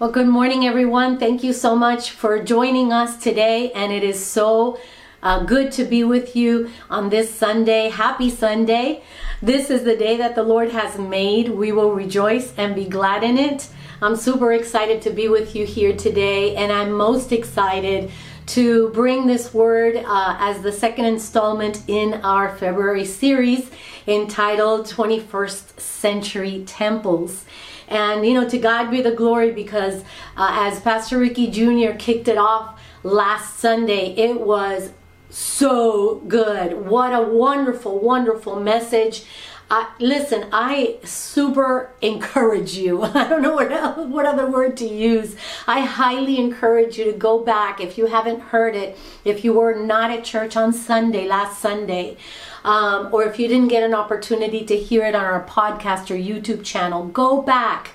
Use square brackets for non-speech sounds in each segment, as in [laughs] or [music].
Well, good morning, everyone. Thank you so much for joining us today. And it is so uh, good to be with you on this Sunday. Happy Sunday. This is the day that the Lord has made. We will rejoice and be glad in it. I'm super excited to be with you here today. And I'm most excited to bring this word uh, as the second installment in our February series entitled 21st Century Temples. And, you know, to God be the glory because uh, as Pastor Ricky Jr. kicked it off last Sunday, it was so good. What a wonderful, wonderful message. Uh, listen, I super encourage you. [laughs] I don't know what, what other word to use. I highly encourage you to go back if you haven't heard it, if you were not at church on Sunday, last Sunday, um, or if you didn't get an opportunity to hear it on our podcast or YouTube channel, go back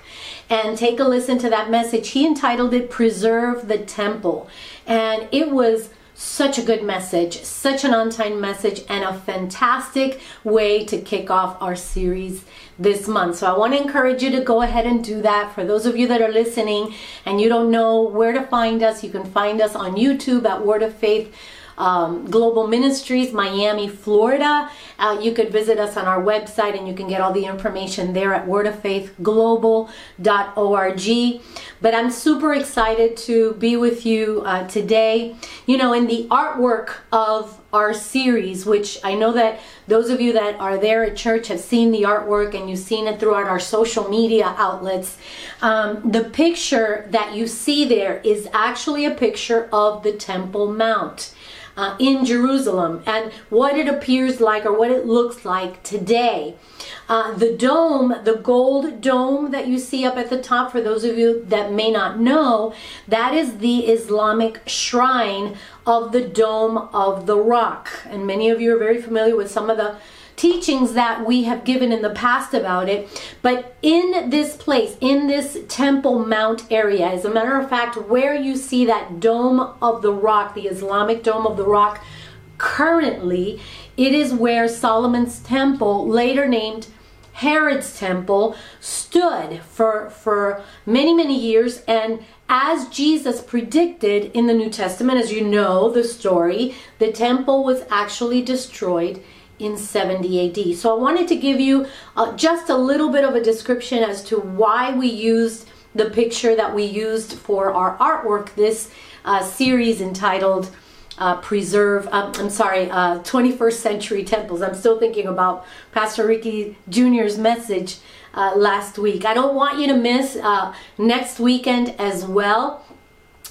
and take a listen to that message. He entitled it Preserve the Temple. And it was such a good message, such an on time message, and a fantastic way to kick off our series this month. So I want to encourage you to go ahead and do that. For those of you that are listening and you don't know where to find us, you can find us on YouTube at Word of Faith um, Global Ministries, Miami, Florida. Uh, you could visit us on our website and you can get all the information there at wordoffaithglobal.org. But I'm super excited to be with you uh, today. You know, in the artwork of our series, which I know that those of you that are there at church have seen the artwork and you've seen it throughout our social media outlets. Um, the picture that you see there is actually a picture of the Temple Mount uh, in Jerusalem and what it appears like or what it looks like today. Uh, the dome, the gold dome that you see up at the top, for those of you that may not know, that is the Islamic shrine of the Dome of the Rock. And many of you are very familiar with some of the teachings that we have given in the past about it. But in this place, in this Temple Mount area, as a matter of fact, where you see that Dome of the Rock, the Islamic Dome of the Rock, currently, it is where Solomon's Temple, later named Herod's temple stood for for many many years and as Jesus predicted in the New Testament as you know the story the temple was actually destroyed in 70 AD. So I wanted to give you uh, just a little bit of a description as to why we used the picture that we used for our artwork this uh, series entitled uh, Preserve, um, I'm sorry, 21st uh, Century Temples. I'm still thinking about Pastor Ricky Jr.'s message uh, last week. I don't want you to miss uh, next weekend as well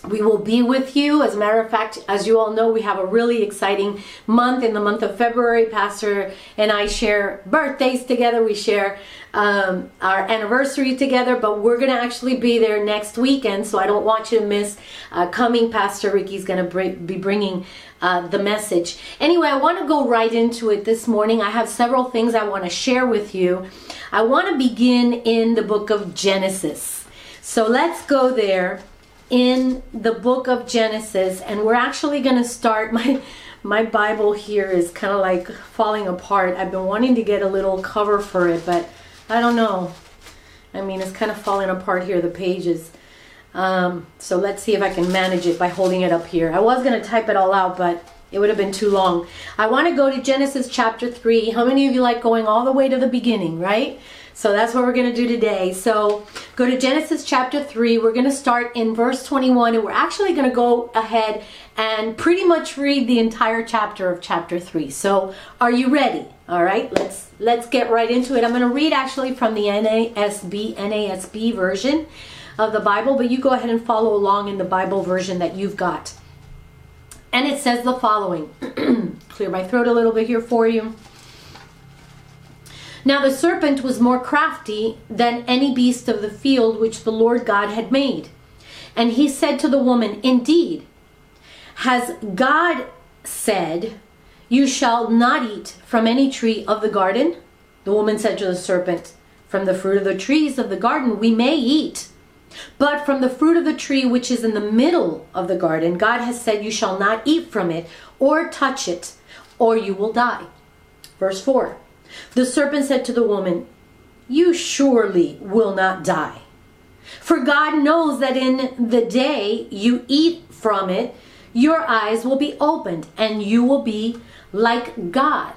we will be with you. As a matter of fact, as you all know, we have a really exciting month in the month of February. Pastor and I share birthdays together. We share um, our anniversary together, but we're going to actually be there next weekend. So I don't want you to miss uh, coming. Pastor Ricky's going to br- be bringing uh, the message. Anyway, I want to go right into it this morning. I have several things I want to share with you. I want to begin in the book of Genesis. So let's go there in the book of Genesis, and we're actually going to start. [laughs] My my Bible here is kind of like falling apart. I've been wanting to get a little cover for it, but I don't know. I mean, it's kind of falling apart here, the pages. Um, so let's see if I can manage it by holding it up here. I was going to type it all out, but it would have been too long. I want to go to Genesis chapter 3. How many of you like going all the way to the beginning, right? So that's what we're going to do today. So go to Genesis chapter 3. We're going to start in verse 21 and we're actually going to go ahead and pretty much read the entire chapter of chapter 3. So are you ready? All right, let's let's get right into it. I'm going to read actually from the NASB NASB version of the Bible, but you go ahead and follow along in the Bible version that you've got. And it says the following. [clears throat] Clear my throat a little bit here for you. Now the serpent was more crafty than any beast of the field which the Lord God had made. And he said to the woman, Indeed, has God said, You shall not eat from any tree of the garden? The woman said to the serpent, From the fruit of the trees of the garden we may eat. But from the fruit of the tree which is in the middle of the garden, God has said, You shall not eat from it or touch it, or you will die. Verse 4 the serpent said to the woman, You surely will not die. For God knows that in the day you eat from it, your eyes will be opened and you will be like God,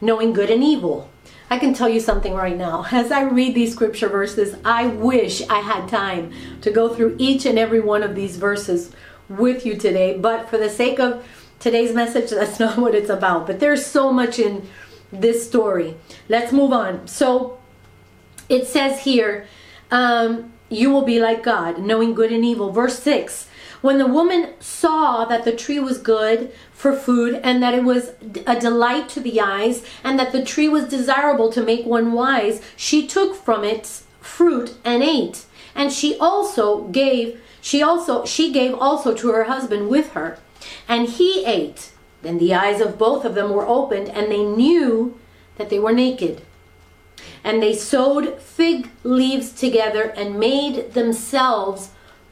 knowing good and evil. I can tell you something right now. [laughs] As I read these scripture verses, I wish I had time to go through each and every one of these verses with you today. But for the sake of today's message, [laughs] that's not what it's about. But there's so much in this story. Let's move on. So it says here, um, you will be like God, knowing good and evil. Verse 6 When the woman saw that the tree was good for food, and that it was a delight to the eyes, and that the tree was desirable to make one wise, she took from its fruit and ate. And she also gave, she also, she gave also to her husband with her. And he ate. Then the eyes of both of them were opened, and they knew that they were naked. And they sewed fig leaves together and made themselves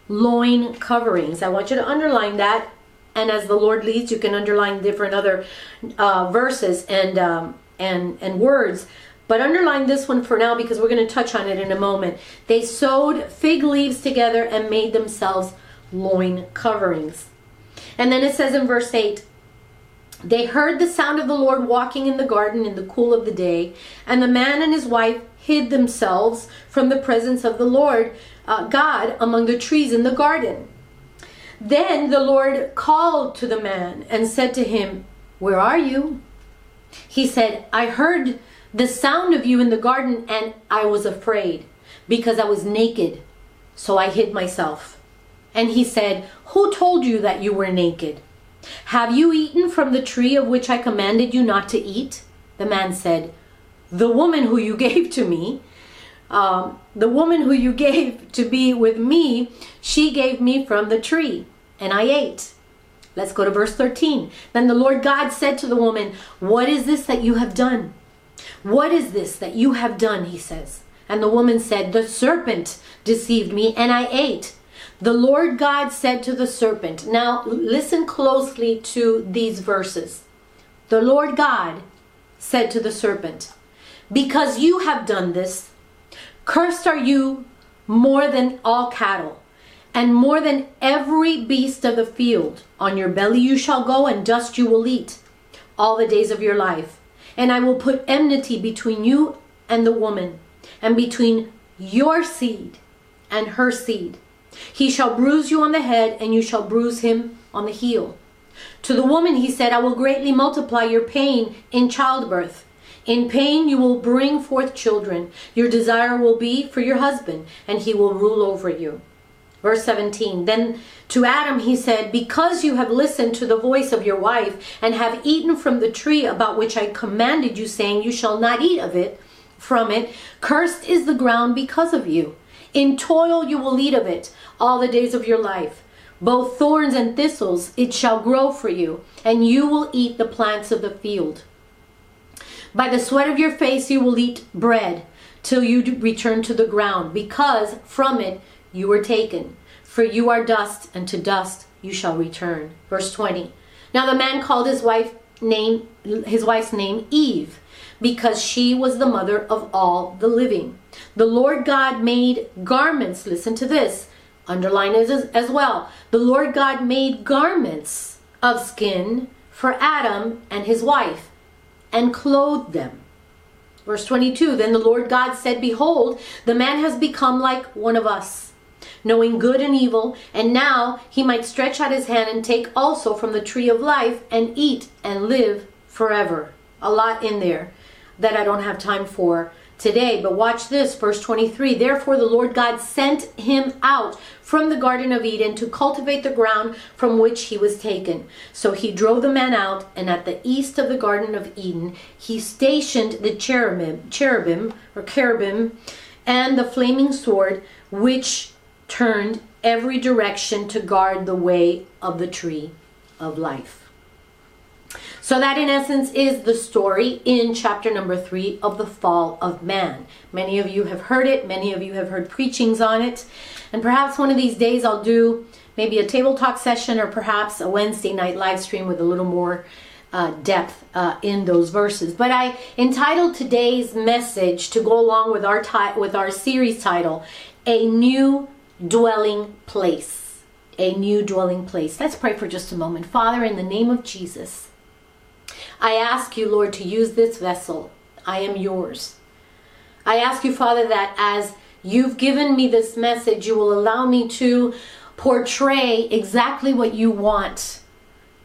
loin coverings. I want you to underline that. And as the Lord leads, you can underline different other uh, verses and um, and and words. But underline this one for now because we're going to touch on it in a moment. They sewed fig leaves together and made themselves loin coverings. And then it says in verse 8, they heard the sound of the Lord walking in the garden in the cool of the day, and the man and his wife hid themselves from the presence of the Lord uh, God among the trees in the garden. Then the Lord called to the man and said to him, Where are you? He said, I heard the sound of you in the garden, and I was afraid because I was naked, so I hid myself. And he said, Who told you that you were naked? Have you eaten from the tree of which I commanded you not to eat? The man said, The woman who you [laughs] gave to me, um, the woman who you gave to be with me, she gave me from the tree, and I ate. Let's go to verse 13. Then the Lord God said to the woman, What is this that you have done? What is this that you have done? He says. And the woman said, The serpent deceived me, and I ate. The Lord God said to the serpent, now listen closely to these verses. The Lord God said to the serpent, Because you have done this, cursed are you more than all cattle, and more than every beast of the field. On your belly you shall go, and dust you will eat all the days of your life. And I will put enmity between you and the woman, and between your seed and her seed he shall bruise you on the head, and you shall bruise him on the heel. To the woman he said, I will greatly multiply your pain in childbirth. In pain you will bring forth children. Your desire will be for your husband, and he will rule over you. Verse 17 Then to Adam he said, Because you have listened to the voice of your wife, and have eaten from the tree about which I commanded you, saying, You shall not eat of it, from it, cursed is the ground because of you. In toil you will eat of it all the days of your life. Both thorns and thistles it shall grow for you, and you will eat the plants of the field. By the sweat of your face you will eat bread till you return to the ground, because from it you were taken. For you are dust, and to dust you shall return. Verse 20. Now the man called his wife name his wife's name Eve, because she was the mother of all the living. The Lord God made garments, listen to this, underline as, as well. The Lord God made garments of skin for Adam and his wife and clothed them. Verse 22 Then the Lord God said, Behold, the man has become like one of us, knowing good and evil, and now he might stretch out his hand and take also from the tree of life and eat and live forever. A lot in there that I don't have time for today. But watch this, verse 23. Therefore, the Lord God sent him out from the Garden of Eden to cultivate the ground from which he was taken. So he drove the man out, and at the east of the Garden of Eden, he stationed the cherubim, cherubim or cherubim, and the flaming sword, which turned every direction to guard the way of the tree of life. So that in essence is the story in chapter number three of the fall of man. Many of you have heard it, many of you have heard preachings on it, and perhaps one of these days I'll do maybe a table talk session or perhaps a Wednesday night live stream with a little more uh, depth uh, in those verses. But I entitled today's message to go along with our with our series title, a new dwelling place. A new dwelling place. Let's pray for just a moment. Father, in the name of Jesus, I ask you, Lord, to use this vessel. I am yours. I ask you, Father, that as you've given me this message, you will allow me to portray exactly what you want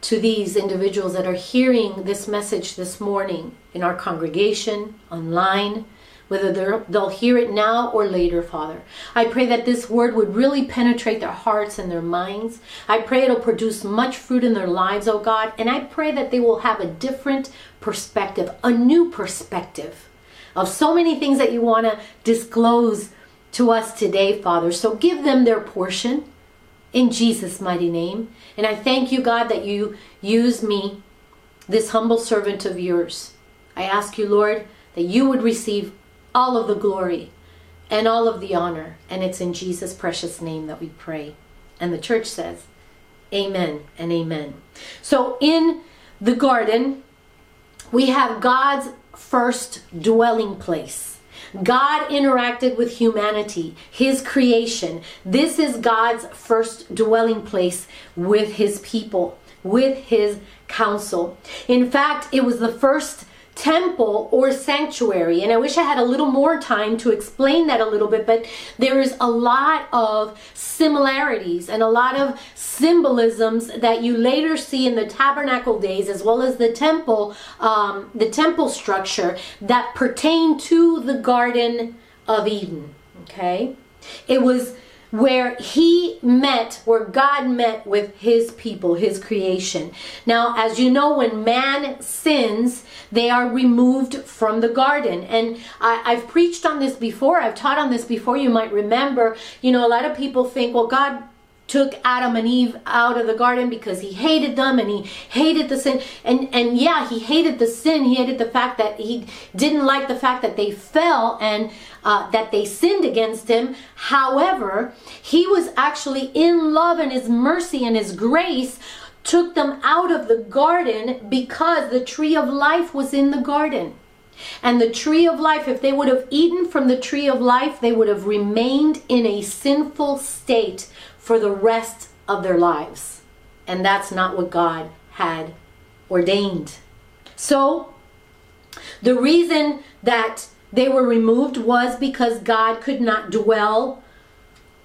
to these individuals that are hearing this message this morning in our congregation, online, whether they'll hear it now or later, Father. I pray that this word would really penetrate their hearts and their minds. I pray it'll produce much fruit in their lives, oh God. And I pray that they will have a different perspective, a new perspective of so many things that you want to disclose to us today, Father. So give them their portion in Jesus' mighty name. And I thank you, God, that you use me, this humble servant of yours. I ask you, Lord, that you would receive all of the glory and all of the honor. And it's in Jesus' precious name that we pray. And the church says, Amen and amen. So in the garden, we have God's first dwelling place. God interacted with humanity, his creation. This is God's first dwelling place with his people, with his council. In fact, it was the first temple or sanctuary. And I wish I had a little more time to explain that a little bit, but there is a lot of similarities and a lot of symbolisms that you later see in the tabernacle days as well as the temple, um, the temple structure that pertain to the Garden of Eden. Okay? It was where he met, where God met with his people, his creation. Now, as you know, when man sins, they are removed from the garden. And I, have preached on this before, I've taught on this before, you might remember. You know, a lot of people think, well, God took Adam and Eve out of the garden because he hated them and he hated the sin. And and yeah, he hated the sin. He hated the fact that he didn't like the fact that they fell and uh, that they sinned against him. However, he was actually in love and his mercy and his grace took them out of the garden because the tree of life was in the garden. And the tree of life, if they would have eaten from the tree of life, they would have remained in a sinful state for the rest of their lives. And that's not what God had ordained. So, the reason that they were removed was because God could not dwell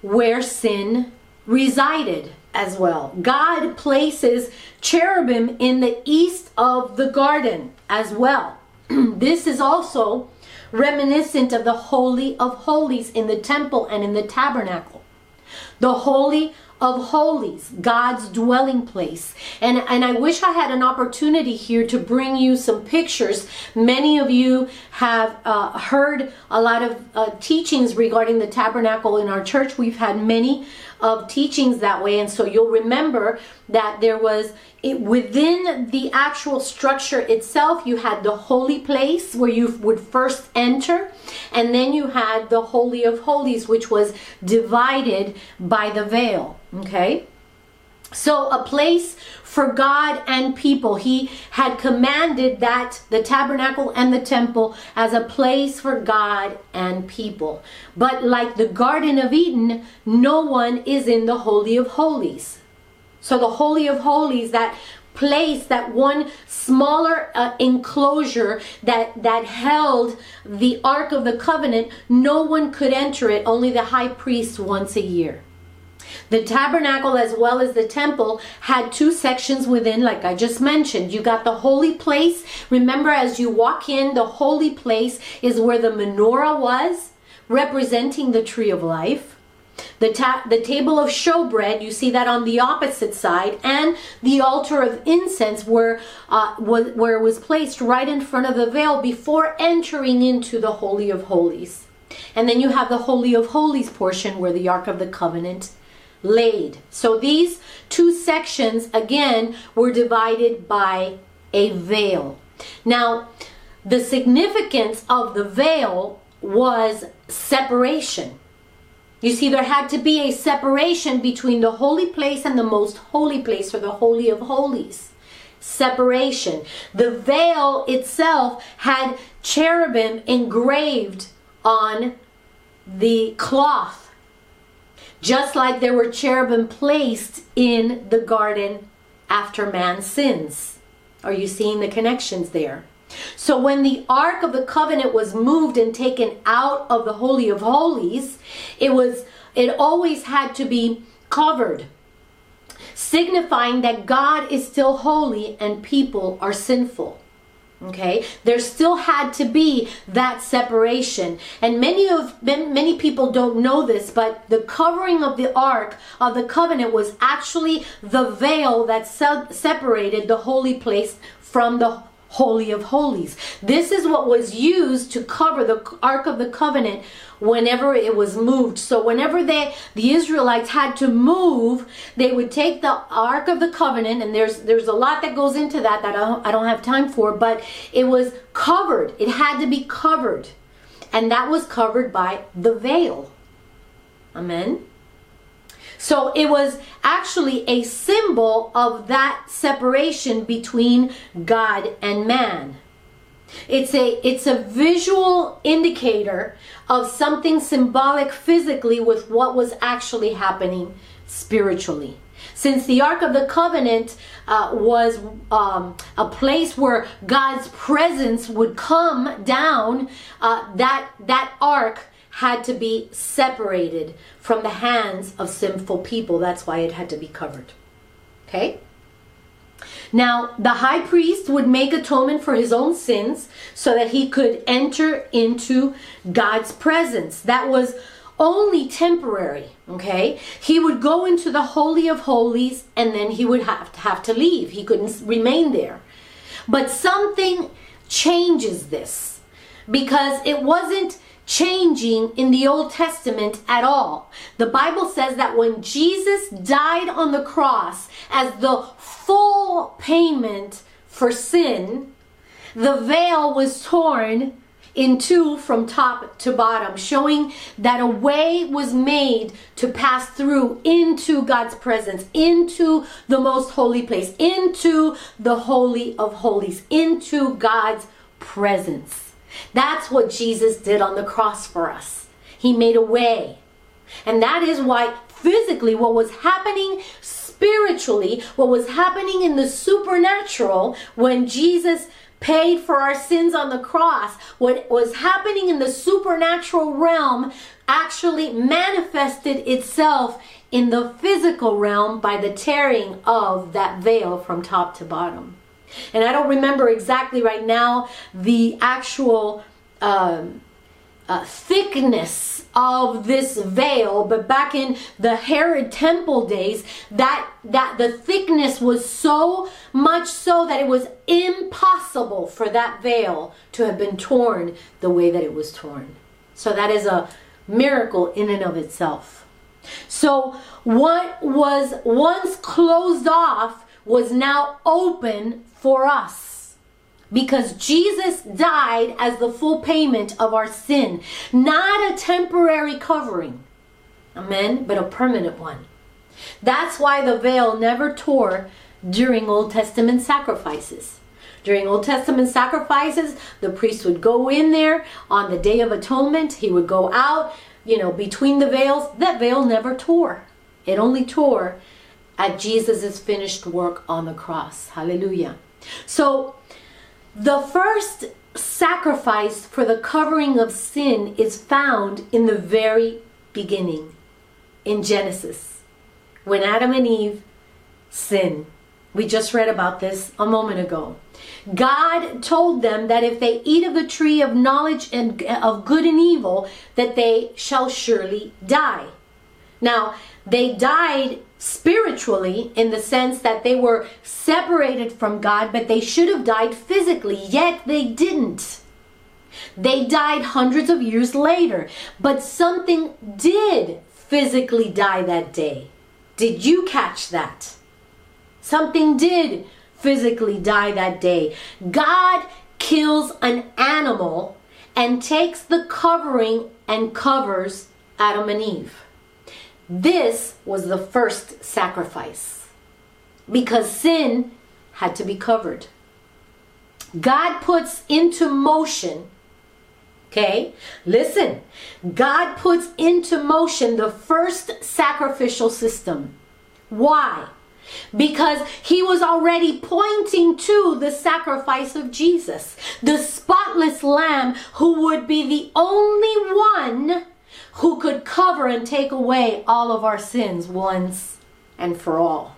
where sin resided as well. God places cherubim in the east of the garden as well. [clears throat] this is also reminiscent of the Holy of Holies in the temple and in the tabernacle. The Holy of Holies, God's dwelling place. And, and I wish I had an opportunity here to bring you some pictures. Many of you have uh, heard a lot of uh, teachings regarding the tabernacle in our church. We've had many of teachings that way. And so you'll remember that there was it, within the actual structure itself, you had the holy place where you would first enter, and then you had the Holy of Holies, which was divided by the veil. Okay? So, a place for God and people. He had commanded that the tabernacle and the temple as a place for God and people. But like the Garden of Eden, no one is in the Holy of Holies. So, the Holy of Holies, that place that one smaller uh, enclosure that that held the ark of the covenant no one could enter it only the high priest once a year the tabernacle, as well as the temple, had two sections within, like I just mentioned. You got the holy place. Remember, as you walk in, the holy place is where the menorah was, representing the tree of life. The, ta- the table of showbread, you see that on the opposite side, and the altar of incense where, uh, was, where it was placed right in front of the veil before entering into the Holy of Holies. And then you have the Holy of Holies portion where the Ark of the Covenant laid. So these two sections, again, were divided by a veil. Now, the significance of the veil was separation. You see, there had to be a separation between the holy place and the most holy place, or the Holy of Holies. Separation. The veil itself had cherubim engraved on the cloth just like there were cherubim placed in the garden after man sins. Are you seeing the connections there? So when the Ark of the Covenant was moved and taken out of the Holy of Holies, it was it always had to be covered, signifying that God is still holy and people are sinful. Okay, there still had to be that separation, and many of many people don't know this, but the covering of the ark of the covenant was actually the veil that separated the holy place from the Holy of Holies. This is what was used to cover the Ark of the Covenant whenever it was moved. So whenever they the Israelites had to move, they would take the Ark of the Covenant, and there's there's a lot that goes into that that I don't, I don't have time for, but it was covered. It had to be covered. And that was covered by the veil. Amen. So it was actually a symbol of that separation between God and man. It's a it's a visual indicator of something symbolic physically with what was actually happening spiritually. Since the Ark of the Covenant uh, was um, a place where God's presence would come down, uh, that that ark had to be separated from the hands of sinful people. That's why it had to be covered. Okay? Now, the high priest would make atonement for his own sins so that he could enter into God's presence. That was only temporary, okay? He would go into the Holy of Holies and then he would have to have to leave. He couldn't remain there. But something changes this because it wasn't changing in the Old Testament at all. The Bible says that when Jesus died on the cross as the full payment for sin, the veil was torn in two from top to bottom, showing that a way was made to pass through into God's presence, into the most holy place, into the Holy of Holies, into God's presence. That's what Jesus did on the cross for us. He made a way. And that is why physically what was happening spiritually, what was happening in the supernatural when Jesus paid for our sins on the cross, what was happening in the supernatural realm actually manifested itself in the physical realm by the tearing of that veil from top to bottom. And I don't remember exactly right now the actual um, uh, thickness of this veil, but back in the Herod temple days, that that the thickness was so much so that it was impossible for that veil to have been torn the way that it was torn. So that is a miracle in and of itself. So what was once closed off was now open for us because Jesus died as the full payment of our sin, not a temporary covering. Amen, but a permanent one. That's why the veil never tore during Old Testament sacrifices. During Old Testament sacrifices, the priest would go in there on the Day of Atonement. He would go out, you know, between the veils. That veil never tore. It only tore at Jesus' finished work on the cross. Hallelujah. So, the first sacrifice for the covering of sin is found in the very beginning, in Genesis, when Adam and Eve sinned. We just read about this a moment ago. God told them that if they eat of the tree of knowledge and of good and evil, that they shall surely die. Now, they died spiritually in the sense that they were separated from God, but they should have died physically, yet they didn't. They died hundreds of years later, but something did physically die that day. Did you catch that? Something did physically die that day. God kills an animal and takes the covering and covers Adam and Eve. This was the first sacrifice because sin had to be covered. God puts into motion Okay? Listen, God puts into motion the first sacrificial system. Why? Because he was already pointing to the sacrifice of Jesus, the spotless lamb who would be the only one who could cover and take away all of our sins once and for all.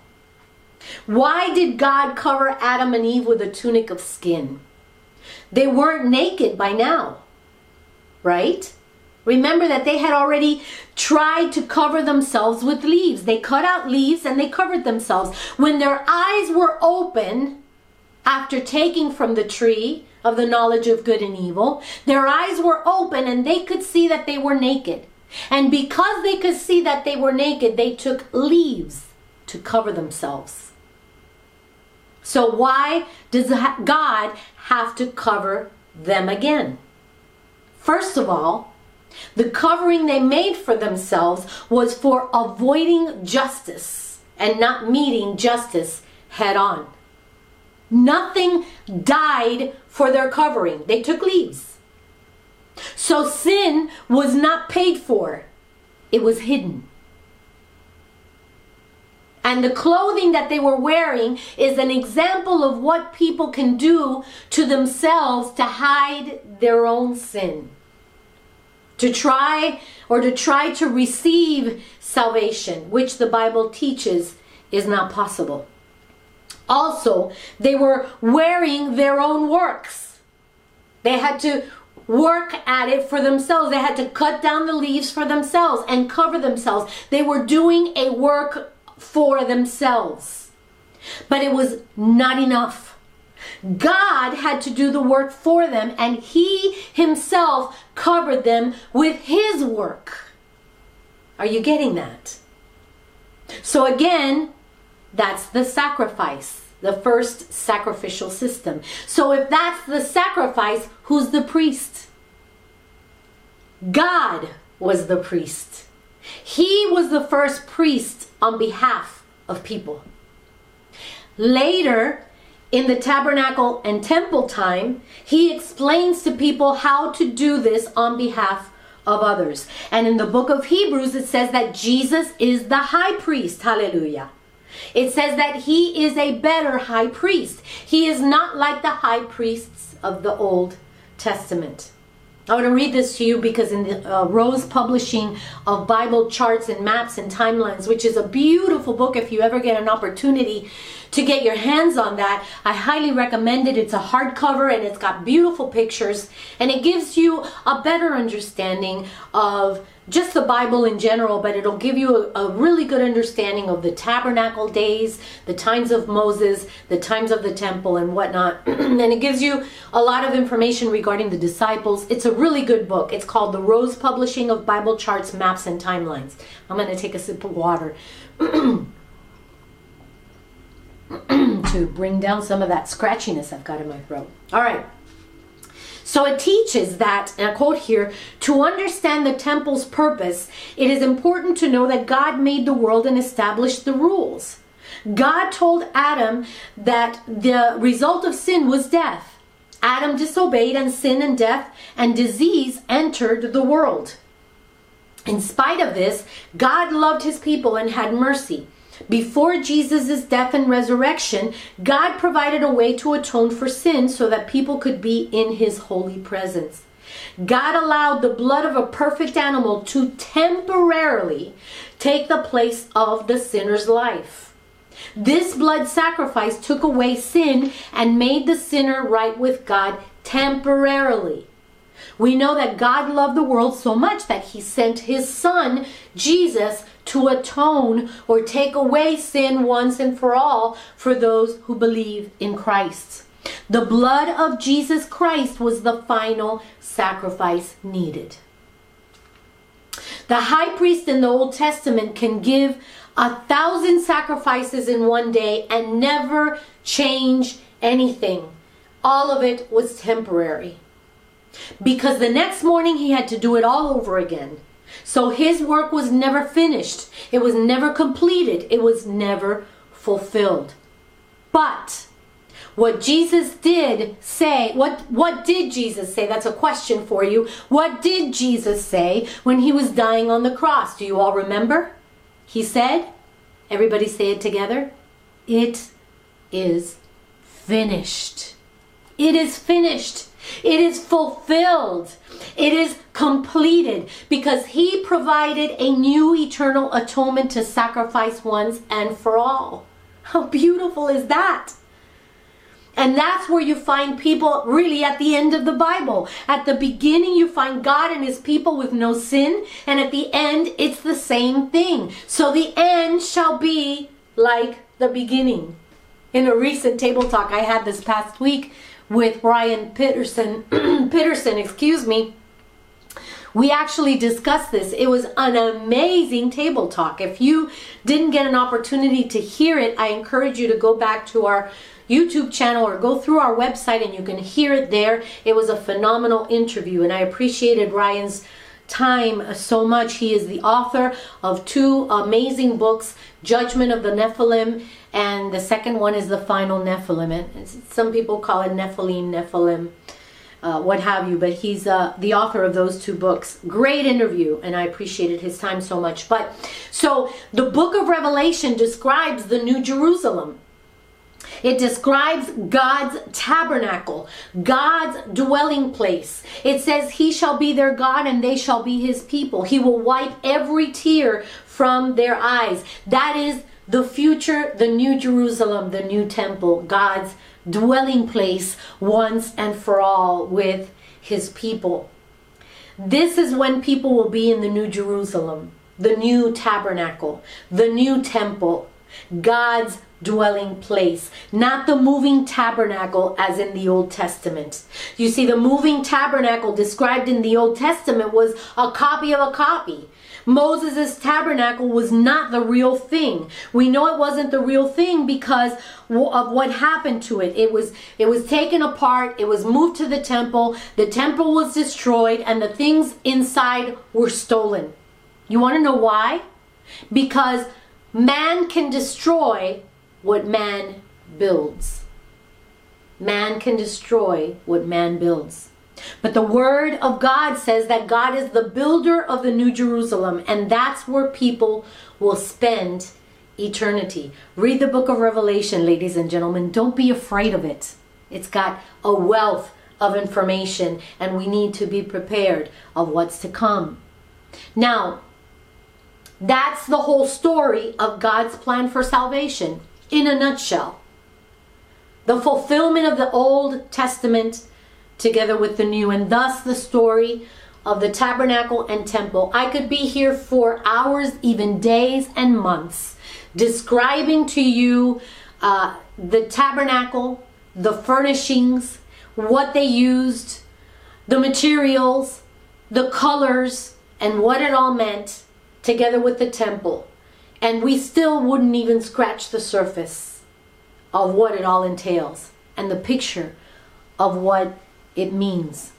Why did God cover Adam and Eve with a tunic of skin? They weren't naked by now right? Remember that they had already tried to cover themselves with leaves. They cut out leaves and they covered themselves. When their eyes were open after taking from the tree of the knowledge of good and evil, their eyes were open and they could see that they were naked. And because they could see that they were naked, they took leaves to cover themselves. So, why does God have to cover them again? First of all, the covering they made for themselves was for avoiding justice and not meeting justice head on. Nothing died for their covering. They took leaves. So sin was not paid for, it was hidden. And the clothing that they were wearing is an example of what people can do to themselves to hide their own sin. To try or to try to receive salvation, which the Bible teaches is not possible. Also, they were wearing their own works. They had to work at it for themselves. They had to cut down the leaves for themselves and cover themselves. They were doing a work for themselves. But it was not enough. God had to do the work for them, and He Himself covered them with His work. Are you getting that? So, again, that's the sacrifice, the first sacrificial system. So, if that's the sacrifice, who's the priest? God was the priest. He was the first priest on behalf of people. Later, in the tabernacle and temple time, he explains to people how to do this on behalf of others. And in the book of Hebrews, it says that Jesus is the high priest. Hallelujah. It says that he is a better high priest. He is not like the high priests of the Old Testament. I want to read this to you because in the uh, Rose Publishing of Bible Charts and Maps and Timelines, which is a beautiful book if you ever get an opportunity to get your hands on that, I highly recommend it. It's a hardcover and it's got beautiful pictures and it gives you a better understanding of just the Bible in general, but it'll give you a, a, really good understanding of the tabernacle days, the times of Moses, the times of the temple, and whatnot. [clears throat] and it gives you a lot of information regarding the disciples. It's a really good book. It's called The Rose Publishing of Bible Charts, Maps, and Timelines. I'm going to take a sip of water. [clears throat] [clears throat] to bring down some of that scratchiness I've got in my throat. All right. So it teaches that, and I quote here, to understand the temple's purpose, it is important to know that God made the world and established the rules. God told Adam that the result of sin was death. Adam disobeyed, and sin and death and disease entered the world. In spite of this, God loved his people and had mercy. Before Jesus' death and resurrection, God provided a way to atone for sin so that people could be in his holy presence. God allowed the blood of a perfect animal to temporarily take the place of the sinner's life. This blood sacrifice took away sin and made the sinner right with God temporarily. We know that God loved the world so much that he sent his son, Jesus, to atone or take away sin once and for all for those who believe in Christ. The blood of Jesus Christ was the final sacrifice needed. The high priest in the Old Testament can give a thousand sacrifices in one day and never change anything. All of it was temporary. Because the next morning he had to do it all over again. So his work was never finished. It was never completed. It was never fulfilled. But what Jesus did say, what what did Jesus say? That's a question for you. What did Jesus say when he was dying on the cross? Do you all remember? He said, everybody say it together. It is finished. It is finished. It is fulfilled. It is completed because he provided a new eternal atonement to sacrifice once and for all. How beautiful is that? And that's where you find people really at the end of the Bible. At the beginning, you find God and his people with no sin. And at the end, it's the same thing. So the end shall be like the beginning. In a recent table talk I had this past week with Ryan Peterson, [clears throat] Peterson, excuse me, we actually discussed this. It was an amazing table talk. If you didn't get an opportunity to hear it, I encourage you to go back to our YouTube channel or go through our website and you can hear it there. It was a phenomenal interview and I appreciated Ryan's time so much. He is the author of two amazing books, Judgment of the Nephilim, and the second one is The Final Nephilim. some people call it Nephilim, Nephilim. Uh, what have you, but he's uh, the author of those two books. Great interview, and I appreciated his time so much. But so the book of Revelation describes the New Jerusalem. It describes God's tabernacle, God's dwelling place. It says, He shall be their God and they shall be His people. He will wipe every tear from their eyes. That is the future, the new Jerusalem, the new temple, God's dwelling place once and for all with His people. This is when people will be in the new Jerusalem, the new tabernacle, the new temple, God's dwelling place, not the moving tabernacle as in the Old Testament. You see, the moving tabernacle described in the Old Testament was a copy of a copy. Moses' tabernacle was not the real thing. We know it wasn't the real thing because of what happened to it. It was it was taken apart, it was moved to the temple, the temple was destroyed and the things inside were stolen. You want to know why? Because man can destroy what man builds. Man can destroy what man builds. But the word of God says that God is the builder of the New Jerusalem, and that's where people will spend eternity. Read the book of Revelation, ladies and gentlemen. Don't be afraid of it. It's got a wealth of information, and we need to be prepared of what's to come. Now, that's the whole story of God's plan for salvation in a nutshell. The fulfillment of the Old Testament together with the New, and thus the story of the tabernacle and temple. I could be here for hours, even days and months, describing to you uh, the tabernacle, the furnishings, what they used, the materials, the colors, and what it all meant, together with the temple and we still wouldn't even scratch the surface of what it all entails and the picture of what it means.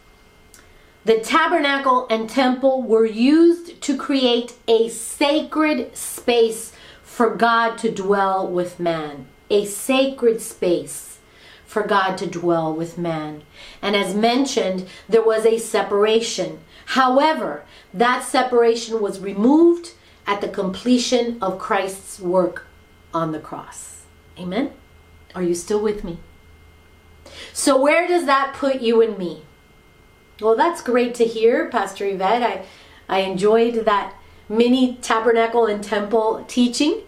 The tabernacle and temple were used to create a sacred space for God to dwell with man. A sacred space for God to dwell with man. And as mentioned, there was a separation. However, that separation was removed at the completion of Christ's work on the cross. Amen? Are you still with me? So, where does that put you and me? Well, that's great to hear, Pastor Yvette. I, I enjoyed that mini tabernacle and temple teaching.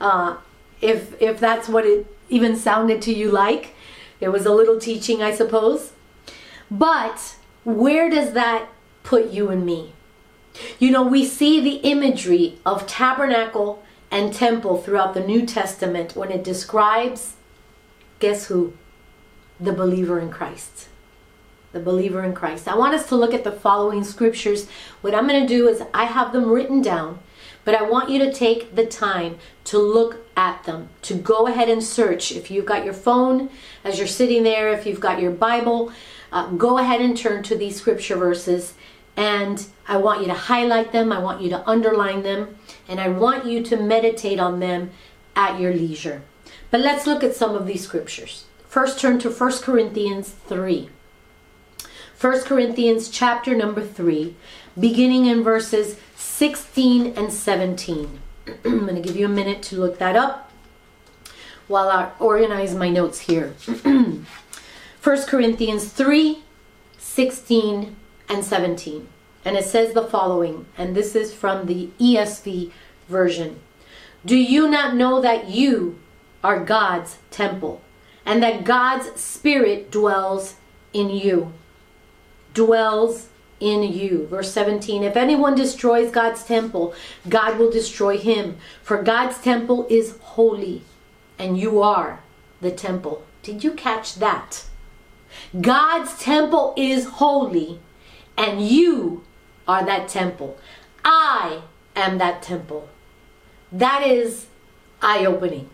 Uh, if, if that's what it even sounded to you like, it was a little teaching, I suppose. But where does that put you and me? You know, we see the imagery of tabernacle and temple throughout the New Testament when it describes, guess who? The believer in Christ. The believer in Christ. I want us to look at the following scriptures. What I'm going to do is I have them written down, but I want you to take the time to look at them, to go ahead and search. If you've got your phone as you're sitting there, if you've got your Bible, uh, go ahead and turn to these scripture verses and I want you to highlight them, I want you to underline them, and I want you to meditate on them at your leisure. But let's look at some of these scriptures. first turn to 1 Corinthians 3. 1 Corinthians chapter number 3, beginning in verses 16 and 17. [clears throat] I'm going to give you a minute to look that up while I organize my notes here. [clears throat] 1 Corinthians 3 16 and 17. And it says the following, and this is from the ESV version Do you not know that you are God's temple, and that God's Spirit dwells in you? Dwells in you. Verse 17 If anyone destroys God's temple, God will destroy him, for God's temple is holy, and you are the temple. Did you catch that? God's temple is holy, and you are that temple. I am that temple. That is eye opening.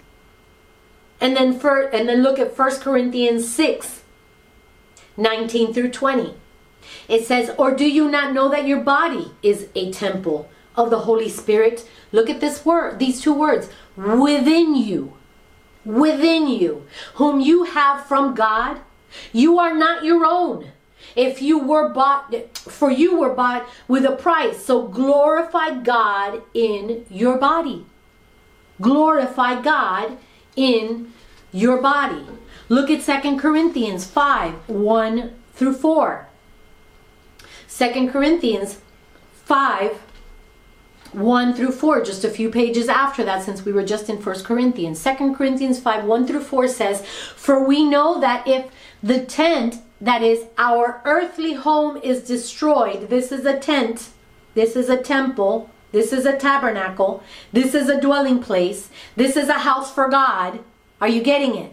And then for and then look at 1 Corinthians 6 19 through 20. It says, Or do you not know that your body is a temple of the Holy Spirit? Look at this word, these two words, within you. Within you, whom you have from God. You are not your own. If you were bought, for you were bought with a price. So glorify God in your body. Glorify God in your body. Look at Second Corinthians 5 1 through 4. Second Corinthians 5 1 through 4, just a few pages after that, since we were just in First Corinthians. Second Corinthians 5 1 through 4 says, For we know that if the tent, that is our earthly home, is destroyed, this is a tent, this is a temple, this is a tabernacle, this is a dwelling place, this is a house for God. Are you getting it?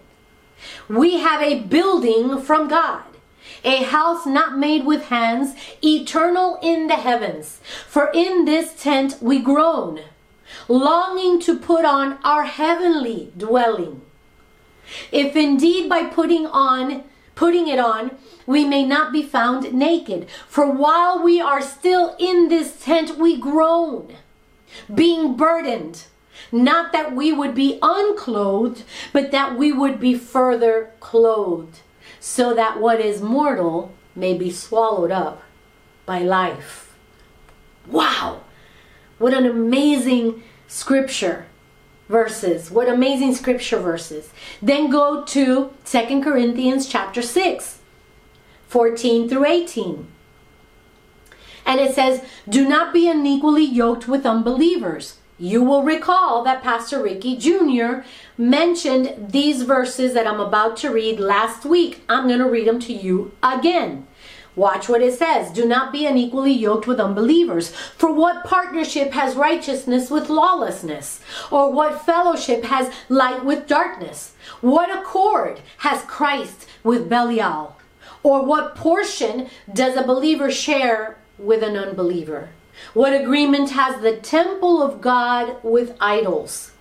We have a building from God a house not made with hands, eternal in the heavens. For in this tent we groan, longing to put on our heavenly dwelling. If indeed by putting on, putting it on, we may not be found naked. For while we are still in this tent, we groan, being burdened. Not that we would be unclothed, but that we would be further clothed so that what is mortal may be swallowed up by life. Wow! What an amazing scripture verses. What amazing scripture verses. Then go to Second Corinthians chapter 6, 14 through 18. And it says, Do not be unequally yoked with unbelievers. You will recall that Pastor Ricky Jr. mentioned these verses that I'm about to read last week. I'm going to read them to you again. Watch what it says. Do not be unequally yoked with unbelievers. For what partnership has righteousness with lawlessness? Or what fellowship has light with darkness? What accord has Christ with Belial? Or what portion does a believer share with an unbeliever? What agreement has the temple of God with idols?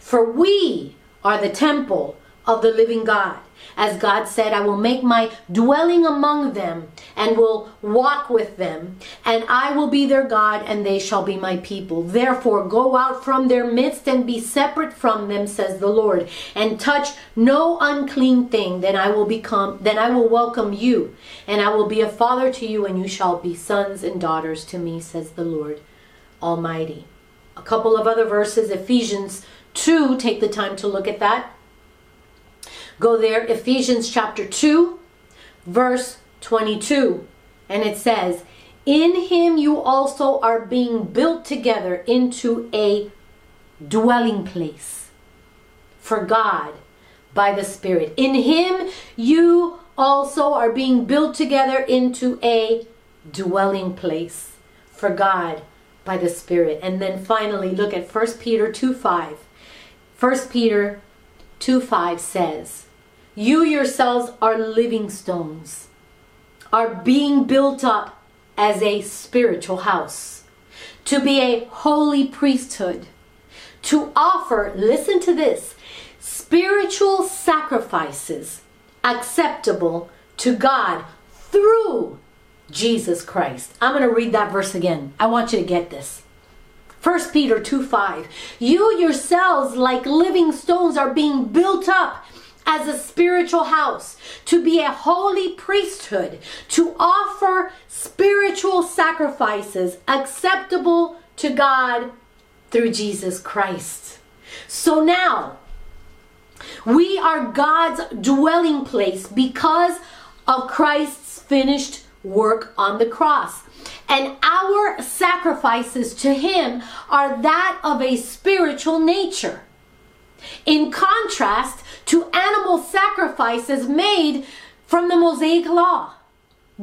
For we are the temple of the living God. As God said, I will make my dwelling among them and will walk with them, and I will be their God, and they shall be my people. Therefore, go out from their midst and be separate from them, says the Lord, and touch no unclean thing. Then I will become, then I will welcome you, and I will be a father to you, and you shall be sons and daughters to me, says the Lord Almighty. A couple of other verses, Ephesians 2, take the time to look at that. Go there, Ephesians chapter 2, verse 22. And it says, In him you also are being built together into a dwelling place for God by the Spirit. In him you also are being built together into a dwelling place for God by the Spirit. And then finally, look at 1 Peter 2 5. 1 Peter 2 5 says, You yourselves are living stones, are being built up as a spiritual house, to be a holy priesthood, to offer, listen to this, spiritual sacrifices acceptable to God through Jesus Christ. I'm going to read that verse again. I want you to get this. 1 Peter 2 5. You yourselves, like living stones, are being built up as a spiritual house, to be a holy priesthood, to offer spiritual sacrifices acceptable to God through Jesus Christ. So now, we are God's dwelling place because of Christ's finished work on the cross. And our sacrifices to Him are that of a spiritual nature. In contrast to animal sacrifices made from the Mosaic Law.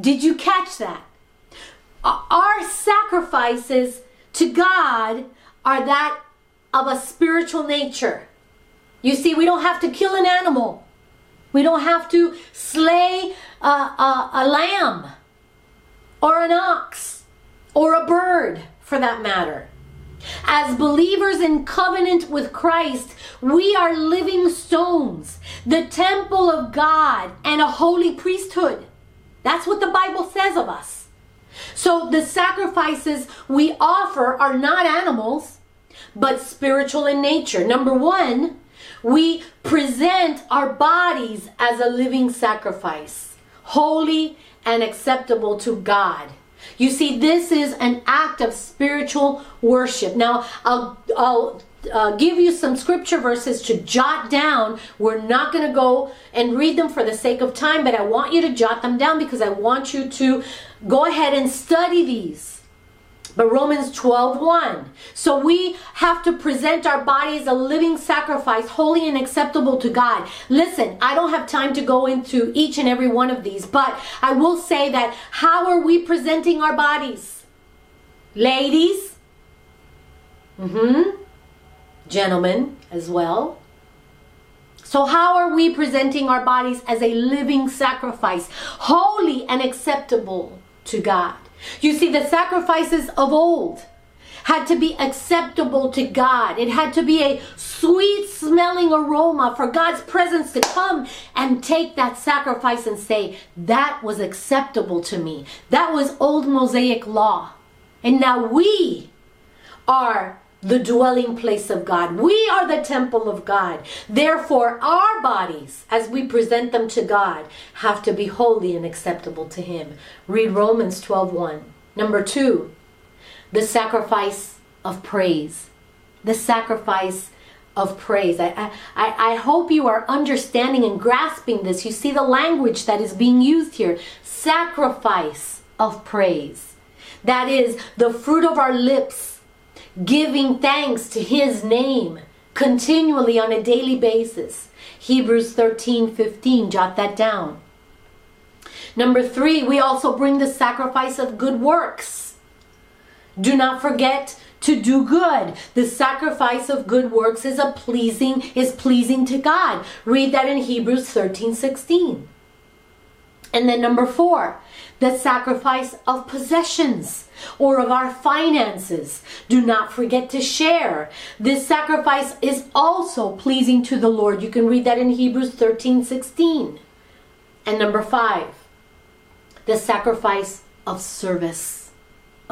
Did you catch that? Our sacrifices to God are that of a spiritual nature. You see, we don't have to kill an animal. We don't have to slay a, a, a lamb or an ox or a bird for that matter. As believers in covenant with Christ, we are living stones, the temple of God, and a holy priesthood. That's what the Bible says of us. So the sacrifices we offer are not animals, but spiritual in nature. Number one, we present our bodies as a living sacrifice, holy and acceptable to God. You see, this is an act of spiritual worship. Now, I'll, I'll uh, give you some scripture verses to jot down. We're not going to go and read them for the sake of time, but I want you to jot them down because I want you to go ahead and study these. But Romans 12, 1. So we have to present our bodies a living sacrifice, holy and acceptable to God. Listen, I don't have time to go into each and every one of these, but I will say that how are we presenting our bodies? Ladies? Mm-hmm. Gentlemen as well. So, how are we presenting our bodies as a living sacrifice, holy and acceptable to God? You see, the sacrifices of old had to be acceptable to God. It had to be a sweet smelling aroma for God's presence to come and take that sacrifice and say, That was acceptable to me. That was old Mosaic law. And now we are the dwelling place of God. We are the temple of God. Therefore, our bodies, as we present them to God, have to be holy and acceptable to Him. Read Romans 12 1. Number two, the sacrifice of praise. The sacrifice of praise. I, I, I hope you are understanding and grasping this. You see the language that is being used here sacrifice of praise. That is the fruit of our lips giving thanks to his name continually on a daily basis. Hebrews 13 15, jot that down. Number three, we also bring the sacrifice of good works. Do not forget to do good. The sacrifice of good works is a pleasing is pleasing to God. Read that in Hebrews 13 16. And then number four, the sacrifice of possessions or of our finances. Do not forget to share. This sacrifice is also pleasing to the Lord. You can read that in Hebrews 13 16. And number five, the sacrifice of service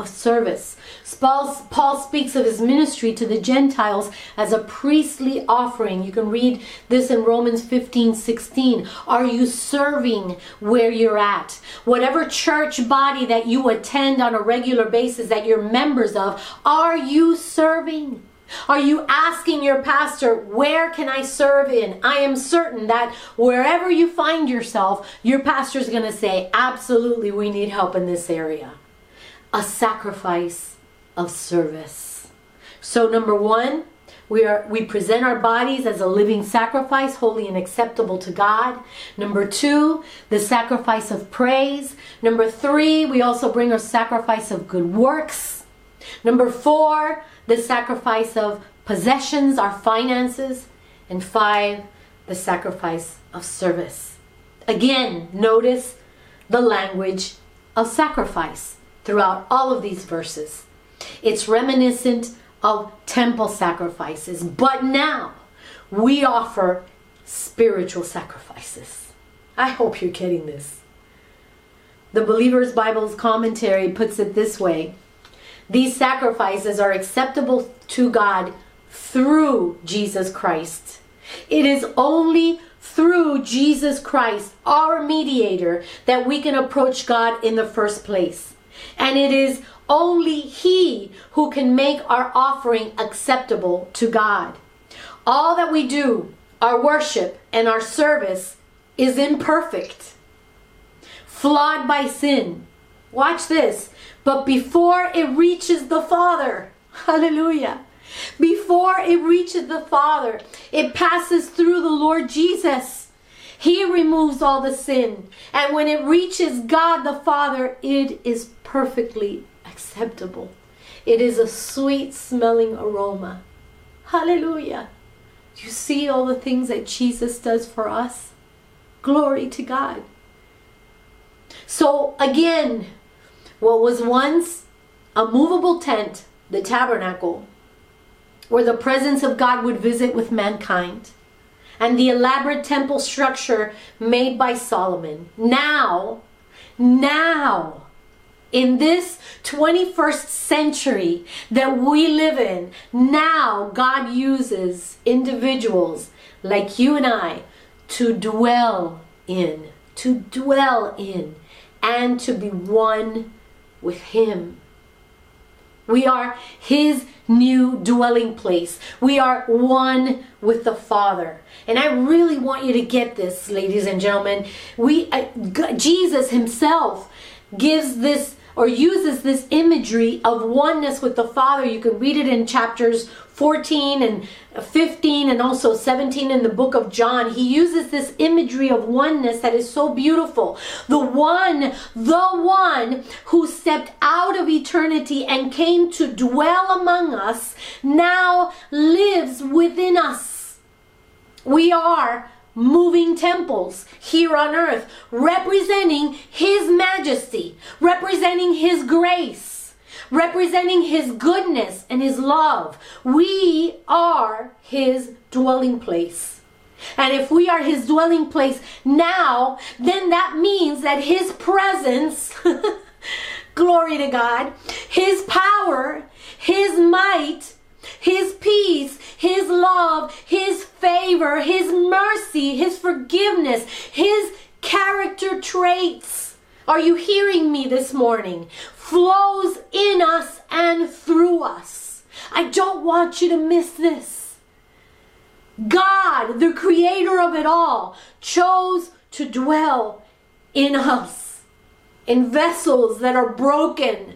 of service. Paul, speaks of his ministry to the Gentiles as a priestly offering. You can read this in Romans 15 16. Are you serving where you're at? Whatever church body that you attend on a regular basis, that you're members of, are you serving? Are you asking your pastor, where can I serve in? I am certain that wherever you find yourself, your pastor is going to say, absolutely, we need help in this area a sacrifice of service. So number 1, we are we present our bodies as a living sacrifice, holy and acceptable to God. Number 2, the sacrifice of praise. Number 3, we also bring a sacrifice of good works. Number 4, the sacrifice of possessions, our finances, and 5, the sacrifice of service. Again, notice the language of sacrifice throughout all of these verses. It's reminiscent of temple sacrifices, but now we offer spiritual sacrifices. I hope you're getting this. The Believer's Bible's commentary puts it this way These sacrifices are acceptable to God through Jesus Christ. It is only through Jesus Christ, our mediator, that we can approach God in the first place. And it is only He who can make our offering acceptable to God. All that we do, our worship and our service, is imperfect, flawed by sin. Watch this. But before it reaches the Father, [laughs] hallelujah, before it reaches the Father, it passes through the Lord Jesus. He removes all the sin. And when it reaches God the Father, it is perfectly acceptable. It is a sweet smelling aroma. Hallelujah. You see all the things that Jesus does for us? Glory to God. So, again, what was once a movable tent, the tabernacle, where the presence of God would visit with mankind, and the elaborate temple structure made by Solomon. Now, now, in this 21st century that we live in, now God uses individuals like you and I to dwell in, to dwell in, and to be one with Him. We are His new dwelling place. We are one with the Father. And I really want you to get this, ladies and gentlemen. We uh, Jesus himself gives this or uses this imagery of oneness with the Father. You can read it in chapters 14 and 15 and also 17 in the book of John. He uses this imagery of oneness that is so beautiful. The one, the one who stepped out of eternity and came to dwell among us now lives within us. We are moving temples here on earth, representing His majesty, representing His grace, representing His goodness and His love. We are His dwelling place. And if we are His dwelling place now, then that means that His presence, [laughs] glory to God, His power, His might, his peace, His love, His favor, His mercy, His forgiveness, His character traits. Are you hearing me this morning? Flows in us and through us. I don't want you to miss this. God, the creator of it all, chose to dwell in us, in vessels that are broken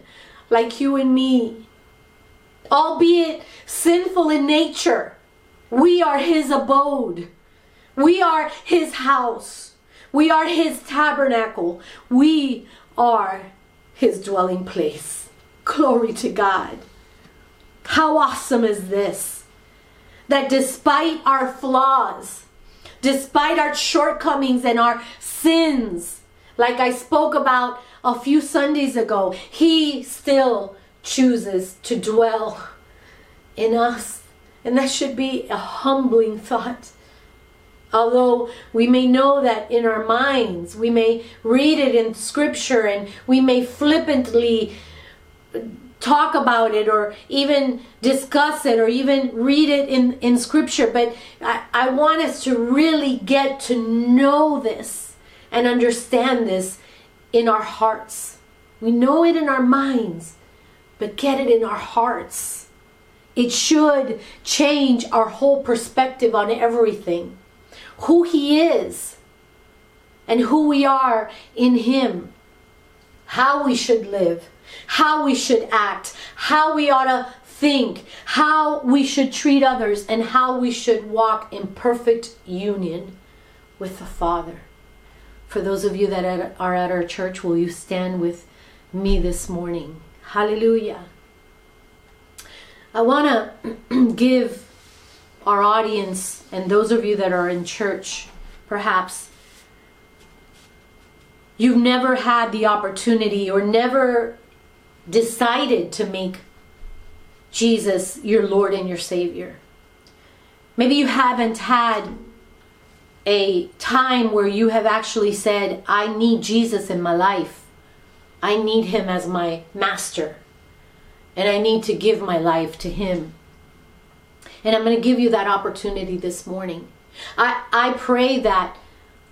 like you and me albeit sinful in nature. We are his abode. We are his house. We are his tabernacle. We are his dwelling place. Glory to God. How awesome is this? That despite our flaws, despite our shortcomings and our sins, like I spoke about a few Sundays ago, he still chooses to dwell in us. And that should be a humbling thought. Although we may know that in our minds, we may read it in scripture and we may flippantly talk about it or even discuss it or even read it in, in scripture. But I, I want us to really get to know this and understand this in our hearts. We know it in our minds, but get it in our hearts. It should change our whole perspective on everything. Who He is and who we are in Him. How we should live, how we should act, how we ought to think, how we should treat others, and how we should walk in perfect union with the Father. For those of you that are at our church, will you stand with me this morning? Hallelujah. I want [clears throat] to give our audience and those of you that are in church, perhaps, you've never had the opportunity or never decided to make Jesus your Lord and your Savior. Maybe you haven't had a time where you have actually said, I need Jesus in my life. I need him as my master. And I need to give my life to him. And I'm going to give you that opportunity this morning. I, I pray that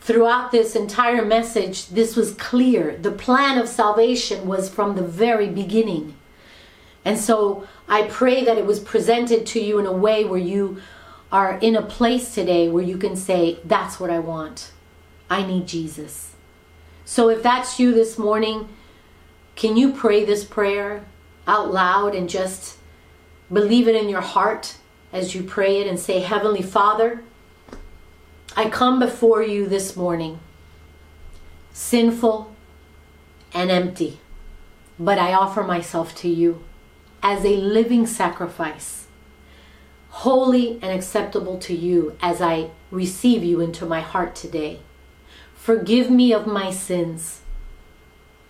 throughout this entire message, this was clear. The plan of salvation was from the very beginning. And so I pray that it was presented to you in a way where you are in a place today where you can say, That's what I want. I need Jesus. So if that's you this morning, can you pray this prayer out loud and just believe it in your heart as you pray it and say, Heavenly Father, I come before you this morning, sinful and empty, but I offer myself to you as a living sacrifice, holy and acceptable to you as I receive you into my heart today. Forgive me of my sins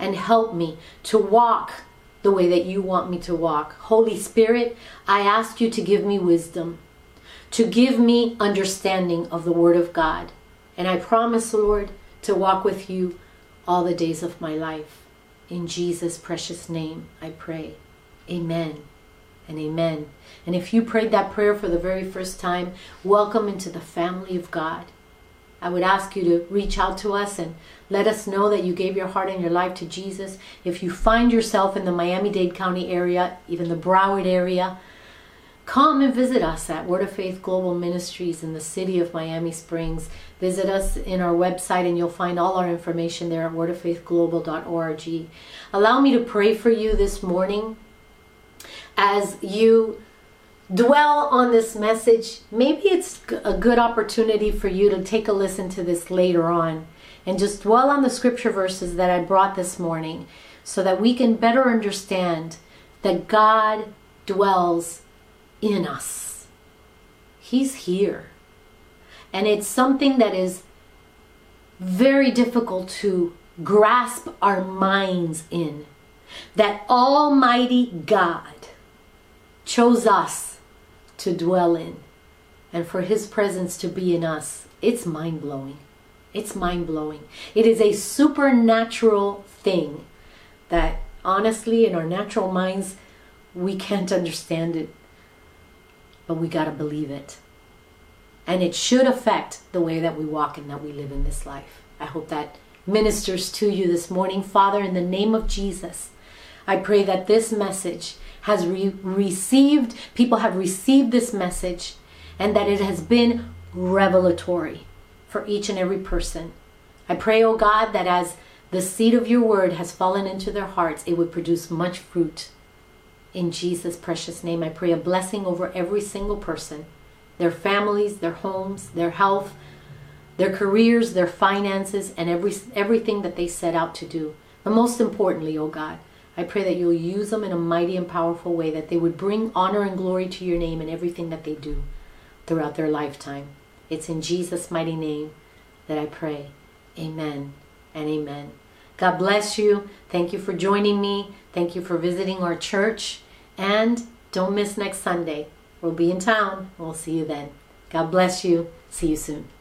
and help me to walk the way that you want me to walk. Holy Spirit, I ask you to give me wisdom to give me understanding of the Word of God. And I promise, Lord, to walk with you all the days of my life. In Jesus' precious name, I pray. Amen and amen. And if you prayed that prayer for the very first time, welcome into the family of God. I would ask you to reach out to us and let us know that you gave your heart and your life to Jesus. If you find yourself in the Miami Dade County area, even the Broward area, Come and visit us at Word of Faith Global Ministries in the city of Miami Springs. Visit us in our website and you'll find all our information there at wordoffaithglobal.org. Allow me to pray for you this morning as you dwell on this message. Maybe it's a good opportunity for you to take a listen to this later on and just dwell on the scripture verses that I brought this morning so that we can better understand that God dwells in us. He's here. And it's something that is very difficult to grasp our minds in. That Almighty God chose us to dwell in and for His presence to be in us. It's mind blowing. It's mind blowing. It is a supernatural thing that honestly, in our natural minds, we can't understand it but we got to believe it. And it should affect the way that we walk and that we live in this life. I hope that ministers to you this morning. Father, in the name of Jesus, I pray that this message has re- received, people have received this message, and that it has been revelatory for each and every person. I pray, oh God, that as the seed of your word has fallen into their hearts, it would produce much fruit in Jesus' precious name, I pray a blessing over every single person, their families, their homes, their health, their careers, their finances, and every, everything that they set out to do. But most importantly, oh God, I pray that you'll use them in a mighty and powerful way, that they would bring honor and glory to your name in everything that they do throughout their lifetime. It's in Jesus' mighty name that I pray. Amen and amen. God bless you. Thank you for joining me. Thank you for visiting our church. And don't miss next Sunday. We'll be in town. We'll see you then. God bless you. See you soon.